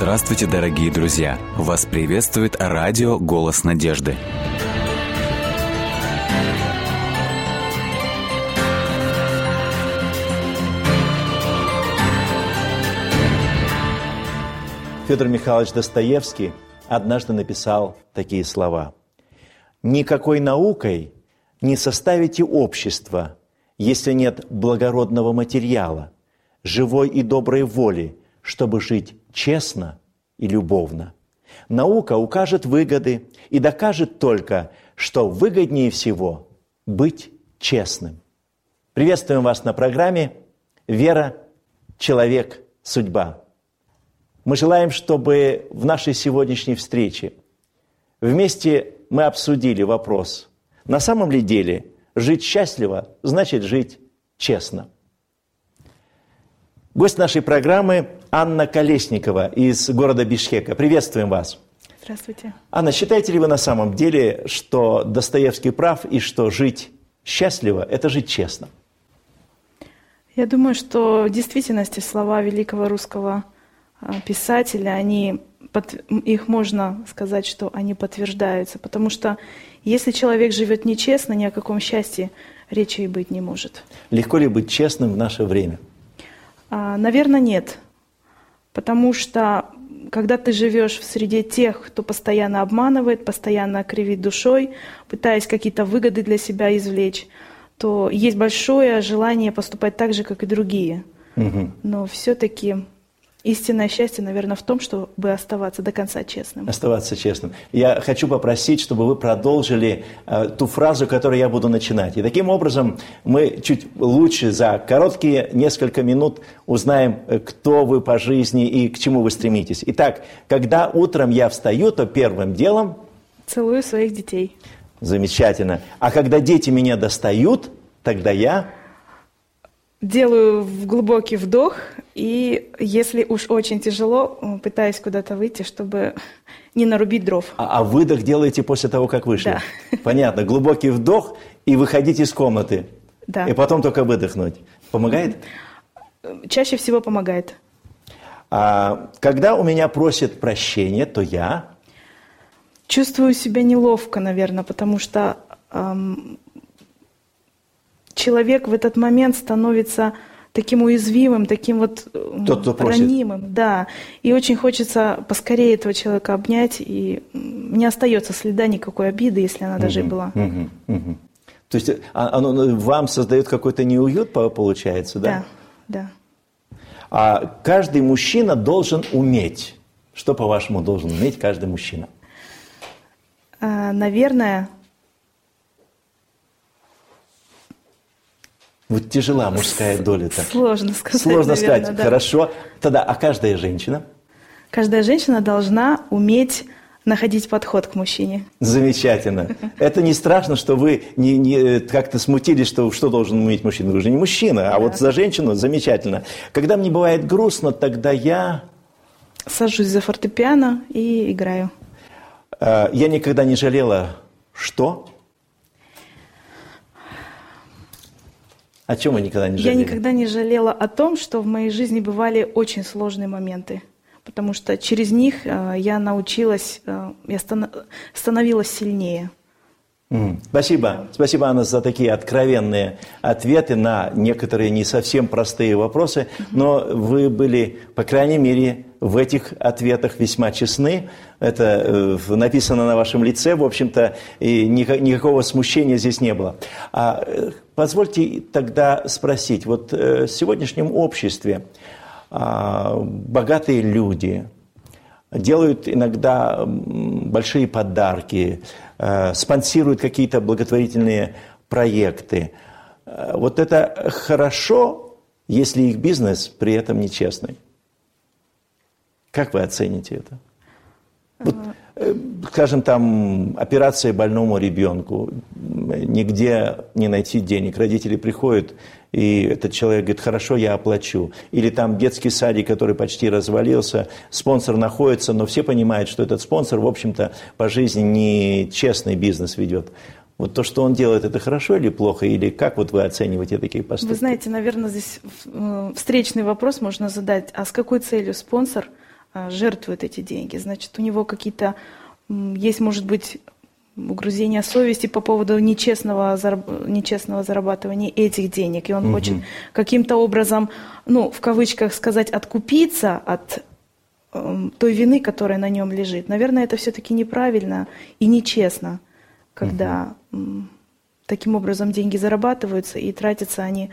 Здравствуйте, дорогие друзья! Вас приветствует радио «Голос надежды». Федор Михайлович Достоевский однажды написал такие слова. «Никакой наукой не составите общество, если нет благородного материала, живой и доброй воли, чтобы жить честно и любовно. Наука укажет выгоды и докажет только, что выгоднее всего быть честным. Приветствуем вас на программе «Вера, человек, судьба». Мы желаем, чтобы в нашей сегодняшней встрече вместе мы обсудили вопрос, на самом ли деле жить счастливо значит жить честно – Гость нашей программы Анна Колесникова из города Бишкека. Приветствуем вас. Здравствуйте. Анна, считаете ли вы на самом деле, что Достоевский прав и что жить счастливо – это жить честно? Я думаю, что в действительности слова великого русского а, писателя, они, их можно сказать, что они подтверждаются, потому что если человек живет нечестно, ни о каком счастье речи и быть не может. Легко ли быть честным в наше время? А, Наверное, нет. Потому что когда ты живешь в среде тех, кто постоянно обманывает, постоянно кривит душой, пытаясь какие-то выгоды для себя извлечь, то есть большое желание поступать так же, как и другие. Угу. Но все-таки Истинное счастье, наверное, в том, чтобы оставаться до конца честным. Оставаться честным. Я хочу попросить, чтобы вы продолжили э, ту фразу, которую я буду начинать. И таким образом мы чуть лучше за короткие несколько минут узнаем, э, кто вы по жизни и к чему вы стремитесь. Итак, когда утром я встаю, то первым делом... Целую своих детей. Замечательно. А когда дети меня достают, тогда я делаю глубокий вдох, и если уж очень тяжело, пытаюсь куда-то выйти, чтобы не нарубить дров. А, а выдох делаете после того, как вышли? Да. Понятно. Глубокий вдох и выходить из комнаты. Да. И потом только выдохнуть. Помогает? Чаще всего помогает. А, когда у меня просят прощения, то я... Чувствую себя неловко, наверное, потому что эм, человек в этот момент становится таким уязвимым, таким вот Тот, кто ранимым. Просит. Да. И очень хочется поскорее этого человека обнять, и не остается следа никакой обиды, если она даже и была. Угу, угу. То есть а, оно ну, вам создает какой-то неуют, получается, да? Да, да. А каждый мужчина должен уметь. Что, по-вашему, должен уметь каждый мужчина? А, наверное, Вот тяжела мужская доля-то. Сложно сказать. Сложно наверное, сказать. Да. Хорошо. Тогда, а каждая женщина? Каждая женщина должна уметь находить подход к мужчине. Замечательно. Это не страшно, что вы не, не, как-то смутились, что, что должен уметь мужчина. Вы же не мужчина, а да. вот за женщину замечательно. Когда мне бывает грустно, тогда я... Сажусь за фортепиано и играю. А, я никогда не жалела, что? О чем вы никогда не жалели? Я никогда не жалела о том, что в моей жизни бывали очень сложные моменты. Потому что через них э, я научилась, э, я становилась сильнее. Спасибо. Спасибо, Анна, за такие откровенные ответы на некоторые не совсем простые вопросы. Но вы были, по крайней мере, в этих ответах весьма честны. Это э, написано на вашем лице, в общем-то, и никакого смущения здесь не было. А э, позвольте тогда спросить, вот э, в сегодняшнем обществе а, богатые люди делают иногда большие подарки, спонсируют какие-то благотворительные проекты. Вот это хорошо, если их бизнес при этом нечестный. Как вы оцените это? Вот, э, скажем, там, операция больному ребенку, нигде не найти денег. Родители приходят, и этот человек говорит, хорошо, я оплачу. Или там детский садик, который почти развалился, спонсор находится, но все понимают, что этот спонсор, в общем-то, по жизни не честный бизнес ведет. Вот то, что он делает, это хорошо или плохо? Или как вот вы оцениваете такие поступки? Вы знаете, наверное, здесь э, встречный вопрос можно задать. А с какой целью спонсор – а, жертвует эти деньги. Значит, у него какие-то есть, может быть, угрызение совести по поводу нечестного, нечестного зарабатывания этих денег. И он угу. хочет каким-то образом, ну, в кавычках сказать, откупиться от э, той вины, которая на нем лежит. Наверное, это все-таки неправильно и нечестно, когда угу. таким образом деньги зарабатываются и тратятся они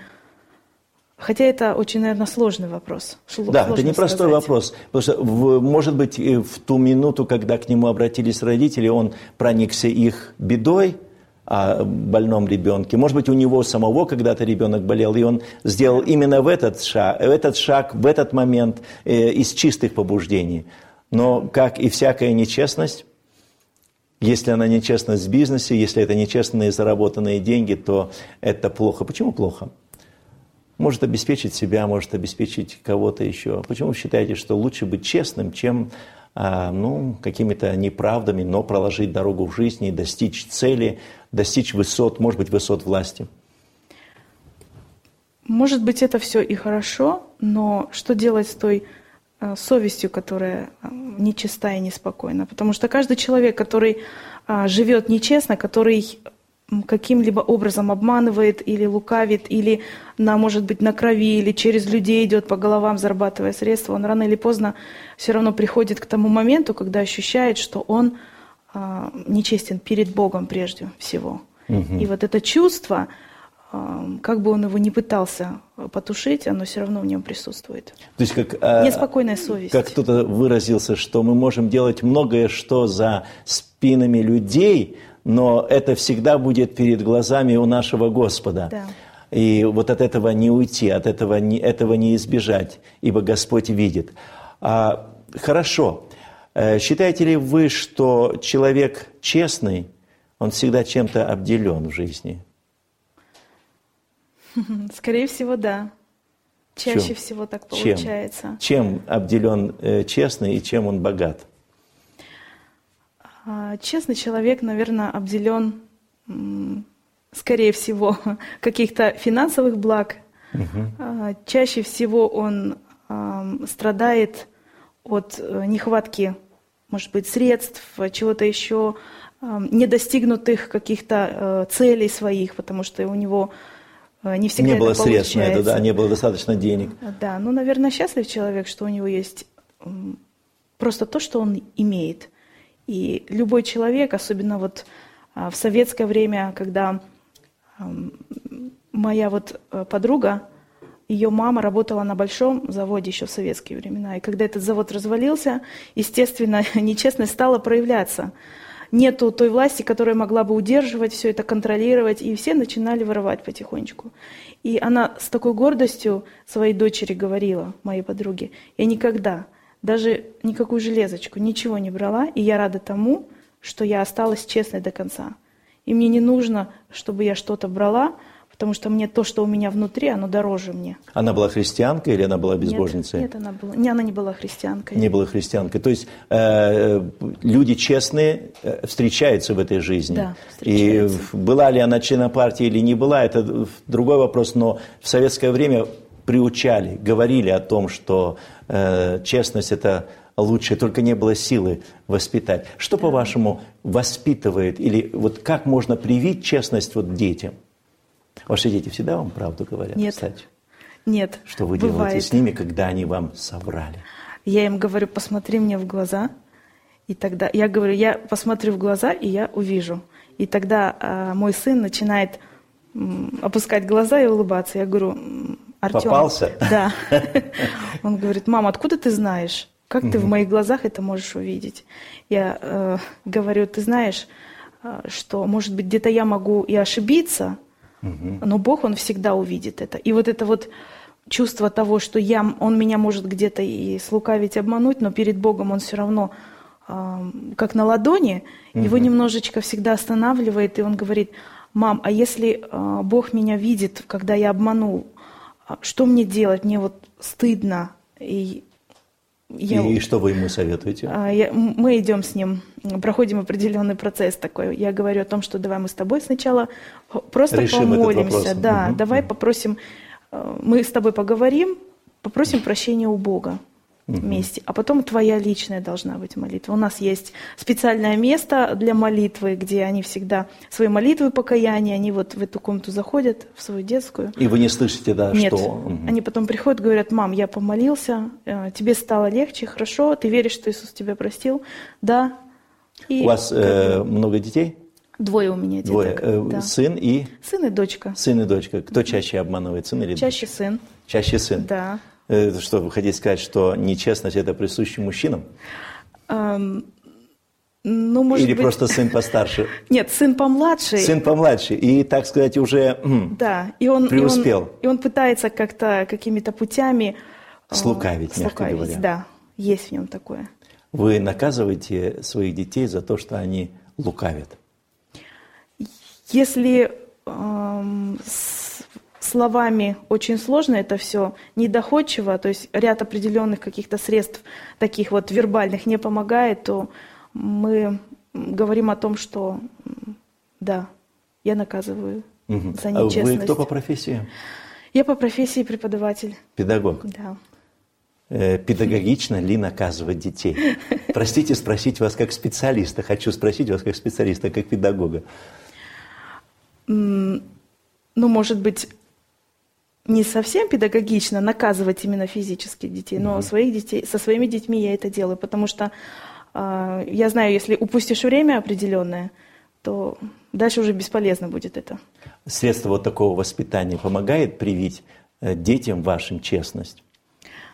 Хотя это очень, наверное, сложный вопрос. Да, это непростой вопрос. Потому что, в, может быть, в ту минуту, когда к нему обратились родители, он проникся их бедой о больном ребенке. Может быть, у него самого когда-то ребенок болел, и он сделал именно в этот шаг, в этот, шаг, в этот момент э, из чистых побуждений. Но, как и всякая нечестность, если она нечестность в бизнесе, если это нечестные заработанные деньги, то это плохо. Почему плохо? Может обеспечить себя, может обеспечить кого-то еще. Почему вы считаете, что лучше быть честным, чем а, ну, какими-то неправдами, но проложить дорогу в жизни, достичь цели, достичь высот, может быть, высот власти? Может быть, это все и хорошо, но что делать с той э, совестью, которая э, нечиста и неспокойна? Потому что каждый человек, который э, живет нечестно, который каким-либо образом обманывает или лукавит, или на, может быть, на крови, или через людей идет по головам, зарабатывая средства, он рано или поздно все равно приходит к тому моменту, когда ощущает, что он а, нечестен перед Богом прежде всего. Угу. И вот это чувство, а, как бы он его не пытался потушить, оно все равно в нем присутствует. То есть как, а, Неспокойная совесть. Как кто-то выразился, что мы можем делать многое, что за спинами людей, но это всегда будет перед глазами у нашего Господа. Да. И вот от этого не уйти, от этого не, этого не избежать, ибо Господь видит. А, хорошо. Э, считаете ли вы, что человек честный, он всегда чем-то обделен в жизни? Скорее всего, да. Чаще чем? всего так получается. Чем, чем обделен э, честный и чем он богат? А, честный человек, наверное, обделен, скорее всего, каких-то финансовых благ. Угу. Чаще всего он страдает от э, нехватки, может быть, средств, чего-то еще, недостигнутых каких-то э, целей своих, потому что у него э, не всегда не было это средств на это, да, не было достаточно денег. Да, ну, наверное, счастлив человек, что у него есть просто то, что он имеет – и любой человек, особенно вот а, в советское время, когда моя вот э, подруга, ее мама работала на большом заводе еще в советские времена. И когда этот завод развалился, естественно, нечестность стала проявляться. Нету той власти, которая могла бы удерживать все это, контролировать, и все начинали воровать потихонечку. И она с такой гордостью своей дочери говорила, моей подруге, я никогда даже никакую железочку, ничего не брала, и я рада тому, что я осталась честной до конца. И мне не нужно, чтобы я что-то брала, потому что мне то, что у меня внутри, оно дороже мне. Она была христианкой или она была безбожницей? Нет, нет она, была, не, она не была христианкой. Не была христианкой. То есть э, люди честные э, встречаются в этой жизни. Да, И была ли она членом партии или не была, это другой вопрос, но в советское время приучали, говорили о том, что э, честность это лучше, только не было силы воспитать. Что, по-вашему, воспитывает или вот как можно привить честность вот детям? Ваши дети всегда вам правду говорят, Нет. кстати? Нет. Что вы бывает. делаете с ними, когда они вам соврали? Я им говорю, посмотри мне в глаза, и тогда я говорю, я посмотрю в глаза, и я увижу. И тогда э, мой сын начинает опускать глаза и улыбаться. Я говорю, Артем. Попался? Да. Он говорит, мама, откуда ты знаешь? Как ты в моих глазах это можешь увидеть? Я э, говорю, ты знаешь, э, что, может быть, где-то я могу и ошибиться, но Бог, Он всегда увидит это. И вот это вот чувство того, что я, Он меня может где-то и слукавить, обмануть, но перед Богом Он все равно э, как на ладони, его немножечко всегда останавливает, и Он говорит, мам, а если э, Бог меня видит, когда я обманул, что мне делать? Мне вот стыдно. И, я, и что вы ему советуете? А, я, мы идем с ним, проходим определенный процесс такой. Я говорю о том, что давай мы с тобой сначала просто Решим помолимся. Да, угу. давай попросим, э, мы с тобой поговорим, попросим прощения у Бога. Вместе, а потом твоя личная должна быть молитва. У нас есть специальное место для молитвы, где они всегда свои молитвы покаяния, они вот в эту комнату заходят, в свою детскую. И вы не слышите, да, Нет, что... Мгм. они потом приходят, говорят, мам, я помолился, э, тебе стало легче, хорошо, ты веришь, что Иисус тебя простил? Да. И У вас э, много детей? двое у меня деток. Двое. Э, да. Сын и... Сын и дочка. Сын и дочка. Кто чаще обманывает, сын или дочка? Чаще сын. Чаще сын. Да. Э, Что, вы хотите сказать, что нечестность это присуща мужчинам? Эм, ну, может Или быть... просто сын постарше? Нет, сын помладше. Сын помладше. И, так сказать, уже Да, и он, Преуспел. И он, и он пытается как-то какими-то путями... э, Слукавить, мягко слукавить, говоря. Да, есть в нем такое. вы наказываете своих детей за то, что они лукавят. Если эм, словами очень сложно это все, недоходчиво, то есть ряд определенных каких-то средств, таких вот вербальных, не помогает, то мы говорим о том, что да, я наказываю Мгм. за А вы нечестность. кто по профессии? Я по профессии преподаватель, Педагог. да. Э, Педагогично ли наказывать детей? Простите спросить вас как специалиста. Хочу спросить вас как специалиста, как педагога. Ну, может быть, не совсем педагогично наказывать именно физически детей, но своих детей, со своими детьми я это делаю, потому что а, я знаю, если упустишь время определенное, то дальше уже бесполезно будет это. Средство вот такого воспитания помогает привить э, детям вашим честность?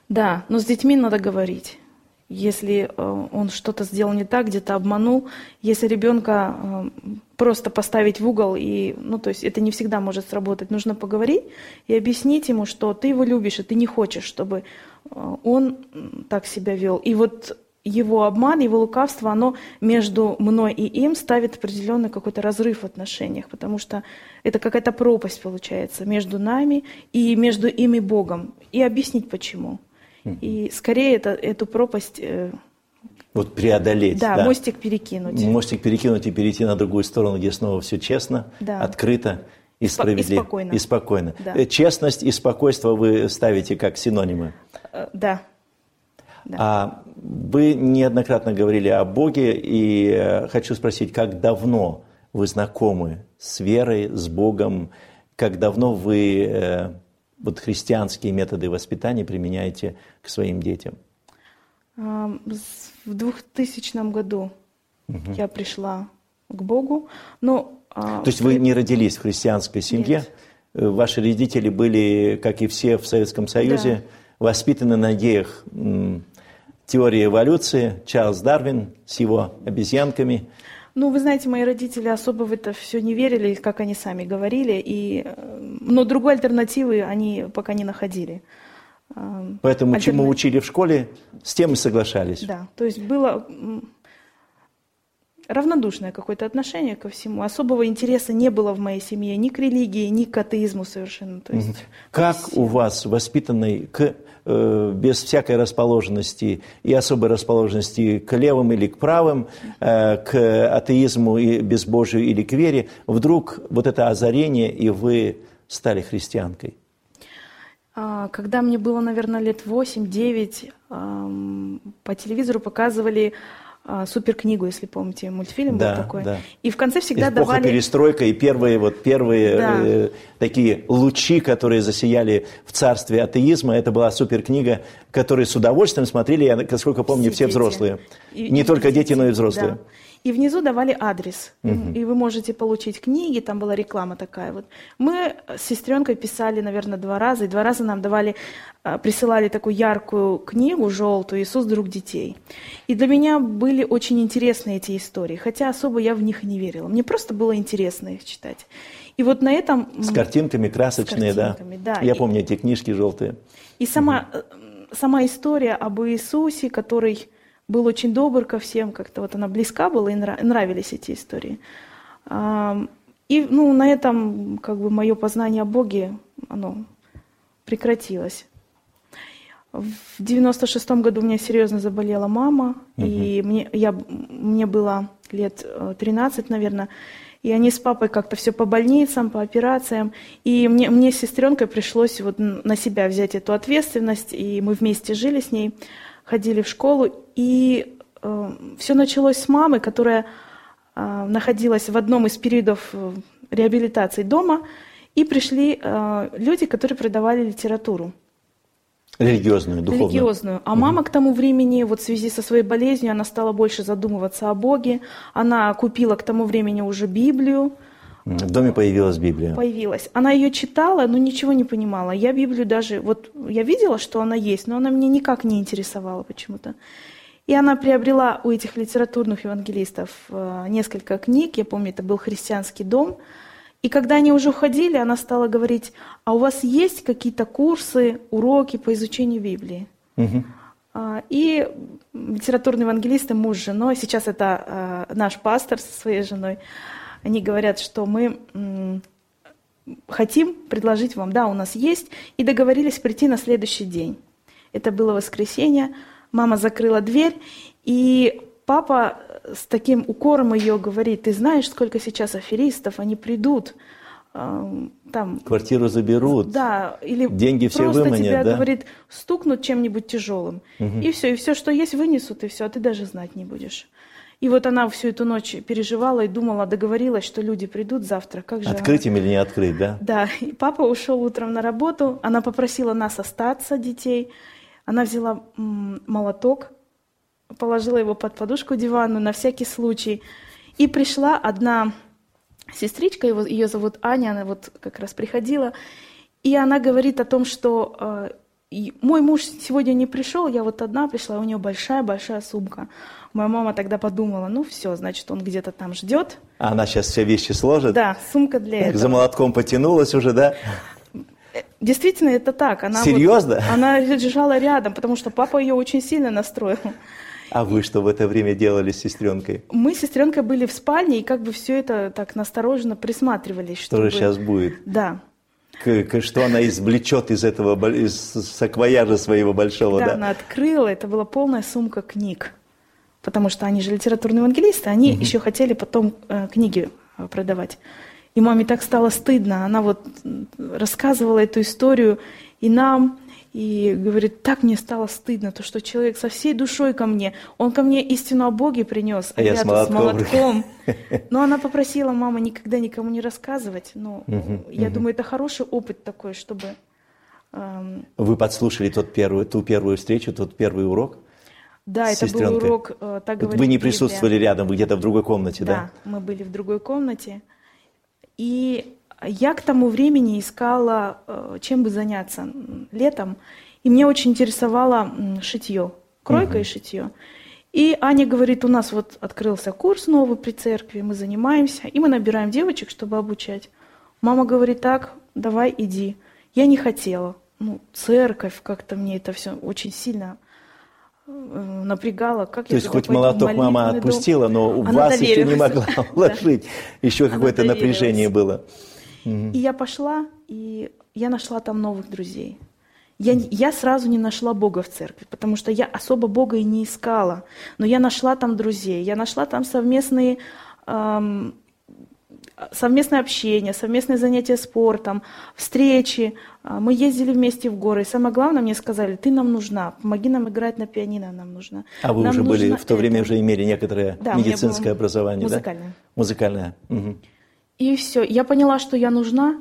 Да, но с детьми надо говорить. Если э, он что-то сделал не так, где-то обманул, если ребенка э, просто поставить в угол, и, ну, то есть это не всегда может сработать, нужно поговорить и объяснить ему, что ты его любишь, и ты не хочешь, чтобы э, он так себя вел. И вот его обман, его лукавство, оно между мной и им ставит определенный какой-то разрыв в отношениях, потому что это какая-то пропасть получается между нами и между им и Богом. И объяснить почему. И скорее это, эту пропасть, э, Вот преодолеть. да, мостик перекинуть. Мостик перекинуть и перейти на другую сторону, где снова все честно, Да. открыто и Спо- и справедливо. спокойно. И спокойно. Да. Э, Честность и спокойство вы ставите как синонимы. Э, Да. Да. А вы неоднократно говорили о Боге, и хочу спросить, как давно вы знакомы с верой, с Богом, как давно вы вот христианские методы воспитания применяете к своим детям? В 2000 году я пришла к Богу, но... а, То есть вы не родились в христианской семье, Нет. Э, ваши родители были, как и все в Советском Союзе, воспитаны на идеях теории эволюции, Чарльз Дарвин с его обезьянками. Ну, вы знаете, мои родители особо в это все не верили, как они сами говорили, и, э, но другой альтернативы они пока не находили. Ам, Поэтому чему альтерна- учили в школе, с тем и соглашались. Да, то есть было равнодушное какое-то отношение ко всему. Особого интереса не было в моей семье ни к религии, ни к атеизму совершенно. То есть, Как все- у вас, воспитанный к, без всякой расположенности и особой расположенности к левым или к правым, э, к атеизму и безбожию или к вере, вдруг вот это озарение, и вы стали христианкой? А, Когда мне было, наверное, лет 8-9, ам, по телевизору показывали а, суперкнигу, если помните, мультфильм Да, был такой. да. И в конце всегда Эпоха давали... перестройка и первые, вот первые Да. э, такие лучи, которые засияли в царстве атеизма, это была суперкнига, которую с удовольствием смотрели, я, насколько помню, все, дети. взрослые. И- Не и только дети, но и Да. И внизу давали адрес. И вы можете получить книги, там была реклама такая вот. Мы с сестренкой писали, наверное, два раза, и два раза нам давали, а, присылали такую яркую книгу, желтую, «Иисус, друг детей». И для меня были очень интересны эти истории, хотя особо я в них и не верила. Мне просто было интересно их читать. И вот на этом... С картинками красочные, картинками, да. Я И- помню эти книжки желтые. и сама, э, сама история об Иисусе, который был очень добр ко всем, как-то вот она близка была, и нра- нравились эти истории. И ну, на этом как бы мое познание о Боге, оно прекратилось. В 96 году у меня серьезно заболела мама, и мне, я, мне было лет э, 13, наверное, и они с папой как-то все по больницам, по операциям, и мне, мне с сестренкой пришлось вот на себя взять эту ответственность, и мы вместе жили с ней. Ходили в школу, и э, все началось с мамы, которая э, находилась в одном из периодов э, реабилитации дома, и пришли э, люди, которые продавали литературу. Религиозную, духовную. Религиозную. А мама к тому времени, вот в связи со своей болезнью, она стала больше задумываться о Боге. Она купила к тому времени уже Библию. В доме появилась Библия. Появилась. Она ее читала, но ничего не понимала. Я Библию даже, вот я видела, что она есть, но она меня никак не интересовала почему-то. И она приобрела у этих литературных евангелистов э, несколько книг. Я помню, это был христианский дом. И когда они уже уходили, она стала говорить, а у вас есть какие-то курсы, уроки по изучению Библии? А, И литературные евангелисты, муж с женой, сейчас это а, наш пастор со своей женой, они говорят, что мы хотим предложить вам, да, у нас есть, и договорились прийти на следующий день. Это было воскресенье, мама закрыла дверь, и папа с таким укором ее говорит, ты знаешь, сколько сейчас аферистов, они придут, а, там, Квартиру заберут. да, или Деньги все выманят, тебя, да? говорит, стукнут чем-нибудь тяжелым. И все, и все, что есть, вынесут, и все, а ты даже знать не будешь. И вот она всю эту ночь переживала и думала, договорилась, что люди придут завтра. Как же Открыть им или не открыть, да? да, и папа ушел утром на работу, она попросила нас остаться, детей. Она взяла молоток, положила его под подушку диванную на всякий случай. И пришла одна сестричка, его, ее зовут Аня, она вот как раз приходила, и она говорит о том, что э, и мой муж сегодня не пришел, я вот одна пришла, у нее большая-большая сумка. Моя мама тогда подумала, ну все, значит, он где-то там ждет. А она сейчас все вещи сложит? Да, сумка для Так, этого. за молотком потянулась уже, да? Действительно, это так. Она вот- Серьезно? она лежала рядом, потому что папа ее очень сильно настроил. А вы что в это время делали с сестренкой? Мы с сестренкой были в спальне и как бы все это так настороженно присматривались. Что же чтобы- сейчас будет? Да. К- к- что она извлечет из этого, из саквояжа своего большого, Когда да? она открыла, это была полная сумка книг. Потому что они же литературные евангелисты, они еще хотели потом э, книги э, продавать. И маме так стало стыдно. Она вот рассказывала эту историю и нам, и говорит, так мне стало стыдно, то, что человек со всей душой ко мне, он ко мне истину о Боге принес, А я с тут молотком. молотком. Но она попросила мама никогда никому не рассказывать. Ну, я думаю, это хороший опыт такой, чтобы... эм, Вы подслушали тот первый, ту первую встречу, тот первый урок? да, с это был сестренкой? урок, э, так говорит вы не Библия. присутствовали рядом, вы где-то в другой комнате, да? Да, мы были в другой комнате. И я к тому времени искала, э, чем бы заняться летом. И мне очень интересовало шитье, кройка и шитье. И Аня говорит, у нас вот открылся курс новый при церкви, мы занимаемся, и мы набираем девочек, чтобы обучать. Мама говорит, так, давай иди. Я не хотела. Ну, церковь, как-то мне это все очень сильно э, напрягало. Как То я есть хоть молоток мама дом? отпустила, но у Она вас еще не доверилась. могла Да. уложить. Еще какое-то доверилась. напряжение было. И я пошла, и я нашла там новых друзей. Я, я сразу не нашла Бога в церкви, потому что я особо Бога и не искала. Но я нашла там друзей, я нашла там совместные, эм, совместное общение, совместные занятия спортом, встречи. А, Мы ездили вместе в горы. И самое главное, мне сказали, ты нам нужна, помоги нам играть на пианино, нам нужна. А вы Нам уже были, в то время это». уже имели некоторое Да, медицинское образование, музыкальное. да? Музыкальное. Мгм. И все. Я поняла, что я нужна.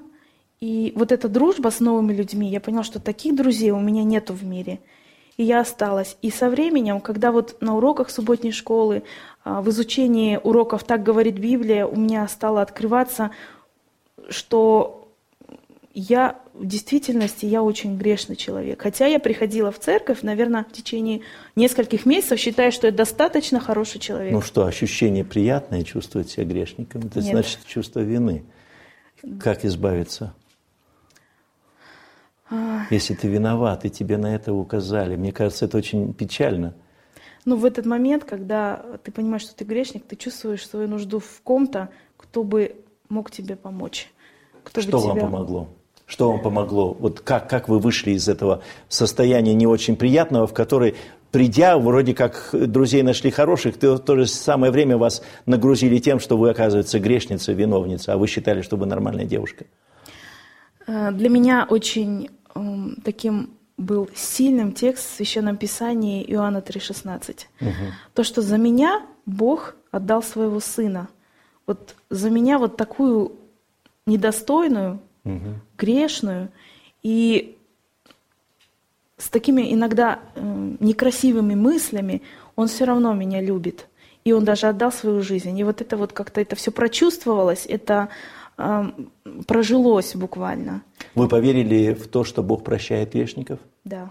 И вот эта дружба с новыми людьми, я поняла, что таких друзей у меня нету в мире. И я осталась. И со временем, когда вот на уроках субботней школы, а, в изучении уроков «Так говорит Библия», у меня стало открываться, что я в действительности я очень грешный человек. Хотя я приходила в церковь, наверное, в течение нескольких месяцев, считая, что я достаточно хороший человек. Ну что, ощущение приятное, чувствовать себя грешником, это Нет. значит чувство вины. Как избавиться? А. Если ты виноват, и тебе на это указали. Мне кажется, это очень печально. Но в этот момент, когда ты понимаешь, что ты грешник, ты чувствуешь свою нужду в ком-то, кто бы мог тебе помочь. Кто бы Что вам тебя- помогло? Что вам помогло? Вот как, как вы вышли из этого состояния не очень приятного, в которое, придя, вроде как друзей нашли хороших, то в то же самое время вас нагрузили тем, что вы, оказывается, грешница, виновница, а вы считали, что вы нормальная девушка. Э, Для меня очень эм, таким был сильным текст в Священном Писании Иоанна 3,16. То, что за меня Бог отдал своего Сына. Вот за меня вот такую недостойную, грешную и с такими иногда э, некрасивыми мыслями, Он все равно меня любит. И Он даже отдал свою жизнь. И вот это вот как-то это все прочувствовалось, это э, прожилось буквально. Вы поверили в то, что Бог прощает грешников? Да.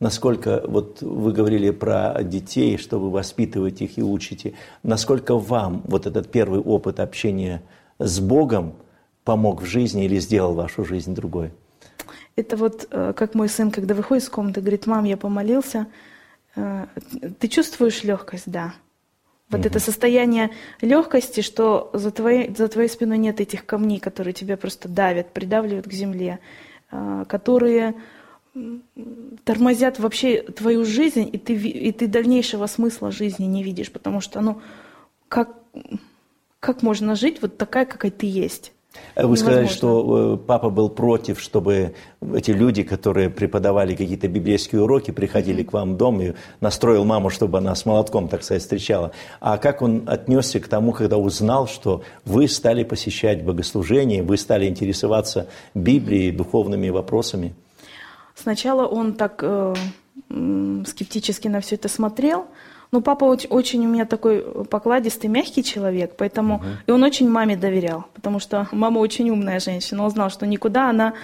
Насколько, вот вы говорили про детей, что вы воспитываете их и учите, насколько вам вот этот первый опыт общения с Богом помог в жизни или сделал вашу жизнь другой? Это вот э, как мой сын, когда выходит из комнаты, говорит, мам, я помолился, э, ты чувствуешь легкость? Да. Вот угу. это состояние легкости, что за твоей, за твоей спиной нет этих камней, которые тебя просто давят, придавливают к земле, э, которые тормозят вообще твою жизнь, и ты, и ты дальнейшего смысла жизни не видишь, потому что, ну, как, как можно жить вот такая, какая ты есть? Вы сказали, что э, папа был против, чтобы эти люди, которые преподавали какие-то библейские уроки, приходили к вам в дом и настроил маму, чтобы она с молотком, так сказать, встречала. А как он отнесся к тому, когда узнал, что вы стали посещать богослужение, вы стали интересоваться Библией, духовными вопросами? Сначала он так э, скептически на все это смотрел, но папа очень, у меня такой покладистый, мягкий человек, поэтому uh и он очень маме доверял, потому что мама очень умная женщина, он знал, что никуда она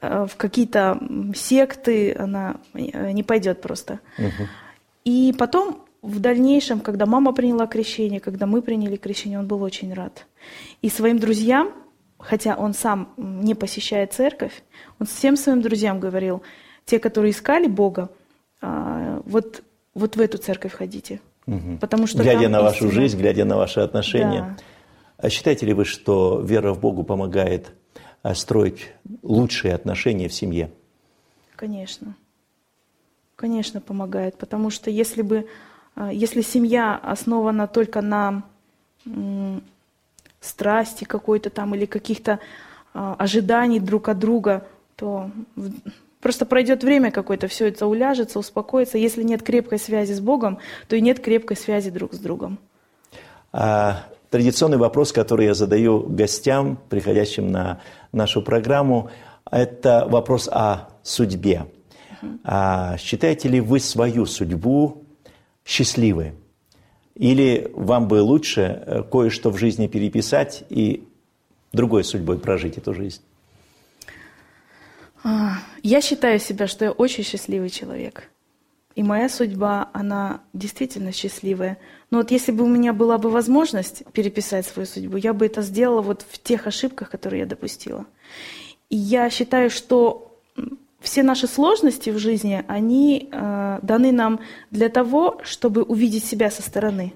э, в какие-то секты она э, не пойдет просто. uh И потом в дальнейшем, когда мама приняла крещение, когда мы приняли крещение, он был очень рад. И своим друзьям хотя он сам не посещает церковь, он всем своим друзьям говорил, те, которые искали Бога, а, вот, вот в эту церковь ходите. Угу. Потому что глядя на вашу истина. жизнь, глядя на ваши отношения. Да. А считаете ли вы, что вера в Богу помогает а, строить лучшие отношения в семье? Конечно. Конечно, помогает. Потому что если бы а, если семья основана только на страсти какой-то там или каких-то ожиданий друг от друга, то просто пройдет время какое-то, все это уляжется, успокоится. Если нет крепкой связи с Богом, то и нет крепкой связи друг с другом. А, традиционный вопрос, который я задаю гостям, приходящим на нашу программу, это вопрос о судьбе. А, считаете ли вы свою судьбу счастливой? Или вам бы лучше э, кое-что в жизни переписать и другой судьбой прожить эту жизнь? А, я считаю себя, что я очень счастливый человек. И моя судьба, она действительно счастливая. Но вот если бы у меня была бы возможность переписать свою судьбу, я бы это сделала вот в тех ошибках, которые я допустила. И я считаю, что все наши сложности в жизни, они э, даны нам для того, чтобы увидеть себя со стороны,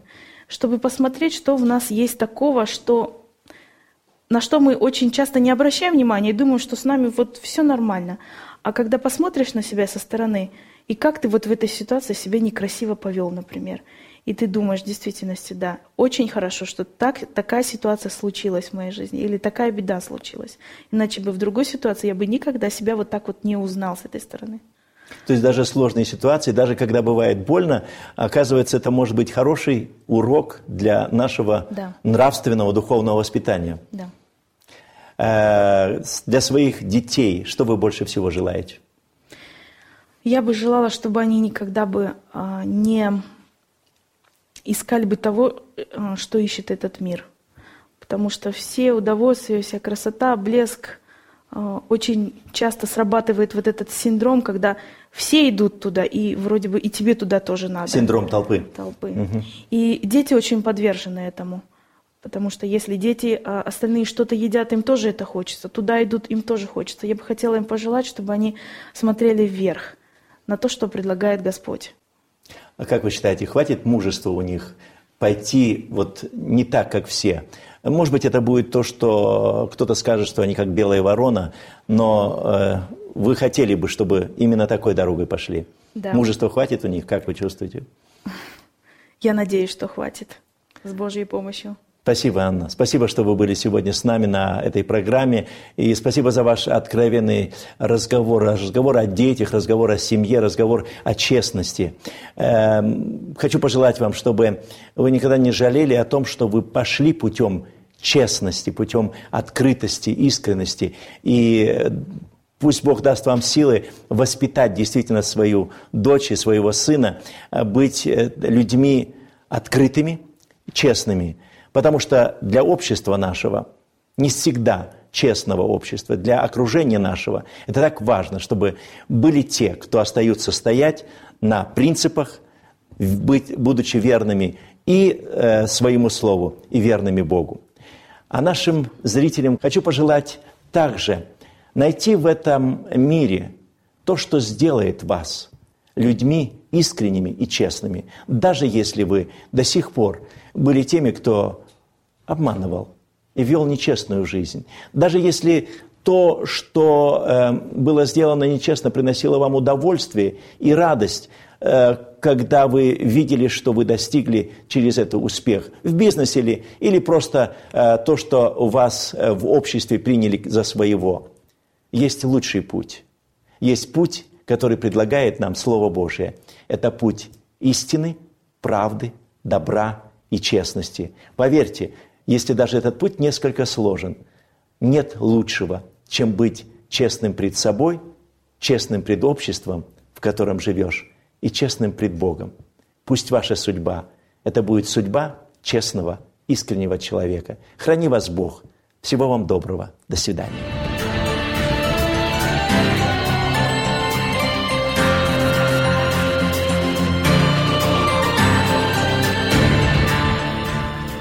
чтобы посмотреть, что в нас есть такого, что, на что мы очень часто не обращаем внимания и думаем, что с нами вот все нормально. А когда посмотришь на себя со стороны, и как ты вот в этой ситуации себя некрасиво повел, например, и ты думаешь, в действительности, да, очень хорошо, что так, такая ситуация случилась в моей жизни, или такая беда случилась. Иначе бы в другой ситуации я бы никогда себя вот так вот не узнал с этой стороны. То есть даже сложные ситуации, даже когда бывает больно, оказывается, это может быть хороший урок для нашего да. нравственного, духовного воспитания. Да. Э, для своих детей что вы больше всего желаете? Я бы желала, чтобы они никогда бы а, не искали бы того, э, что ищет этот мир. Потому что все удовольствия, вся красота, блеск, очень часто срабатывает вот этот синдром, когда все идут туда, и вроде бы и тебе туда тоже надо. Синдром толпы. Толпы. Угу. И дети очень подвержены этому. Потому что если дети а, остальные что-то едят, им тоже это хочется. Туда идут, им тоже хочется. Я бы хотела им пожелать, чтобы они смотрели вверх на то, что предлагает Господь. А как вы считаете, хватит мужества у них пойти вот не так, как все? Может быть, это будет то, что кто-то скажет, что они как белая ворона, но э, вы хотели бы, чтобы именно такой дорогой пошли. Да. Мужества хватит у них, как вы чувствуете? Я надеюсь, что хватит с Божьей помощью. Спасибо, Анна. Спасибо, что вы были сегодня с нами на этой программе. И спасибо за ваш откровенный разговор. Разговор о детях, разговор о семье, разговор о честности. Эм, хочу пожелать вам, чтобы вы никогда не жалели о том, что вы пошли путем честности, путем открытости, искренности. И Пусть Бог даст вам силы воспитать действительно свою дочь и своего сына, быть э, людьми открытыми, честными, Потому что для общества нашего, не всегда честного общества, для окружения нашего, это так важно, чтобы были те, кто остаются стоять на принципах, быть, будучи верными и э, своему слову, и верными Богу. А нашим зрителям хочу пожелать также найти в этом мире то, что сделает вас людьми искренними и честными, даже если вы до сих пор были теми, кто обманывал и вел нечестную жизнь. Даже если то, что э, было сделано нечестно, приносило вам удовольствие и радость, э, когда вы видели, что вы достигли через это успех в бизнесе ли, или просто э, то, что вас э, в обществе приняли за своего. Есть лучший путь. Есть путь, который предлагает нам Слово Божие. Это путь истины, правды, добра и честности. Поверьте, если даже этот путь несколько сложен. Нет лучшего, чем быть честным пред собой, честным пред обществом, в котором живешь, и честным пред Богом. Пусть ваша судьба – это будет судьба честного, искреннего человека. Храни вас Бог. Всего вам доброго. До свидания.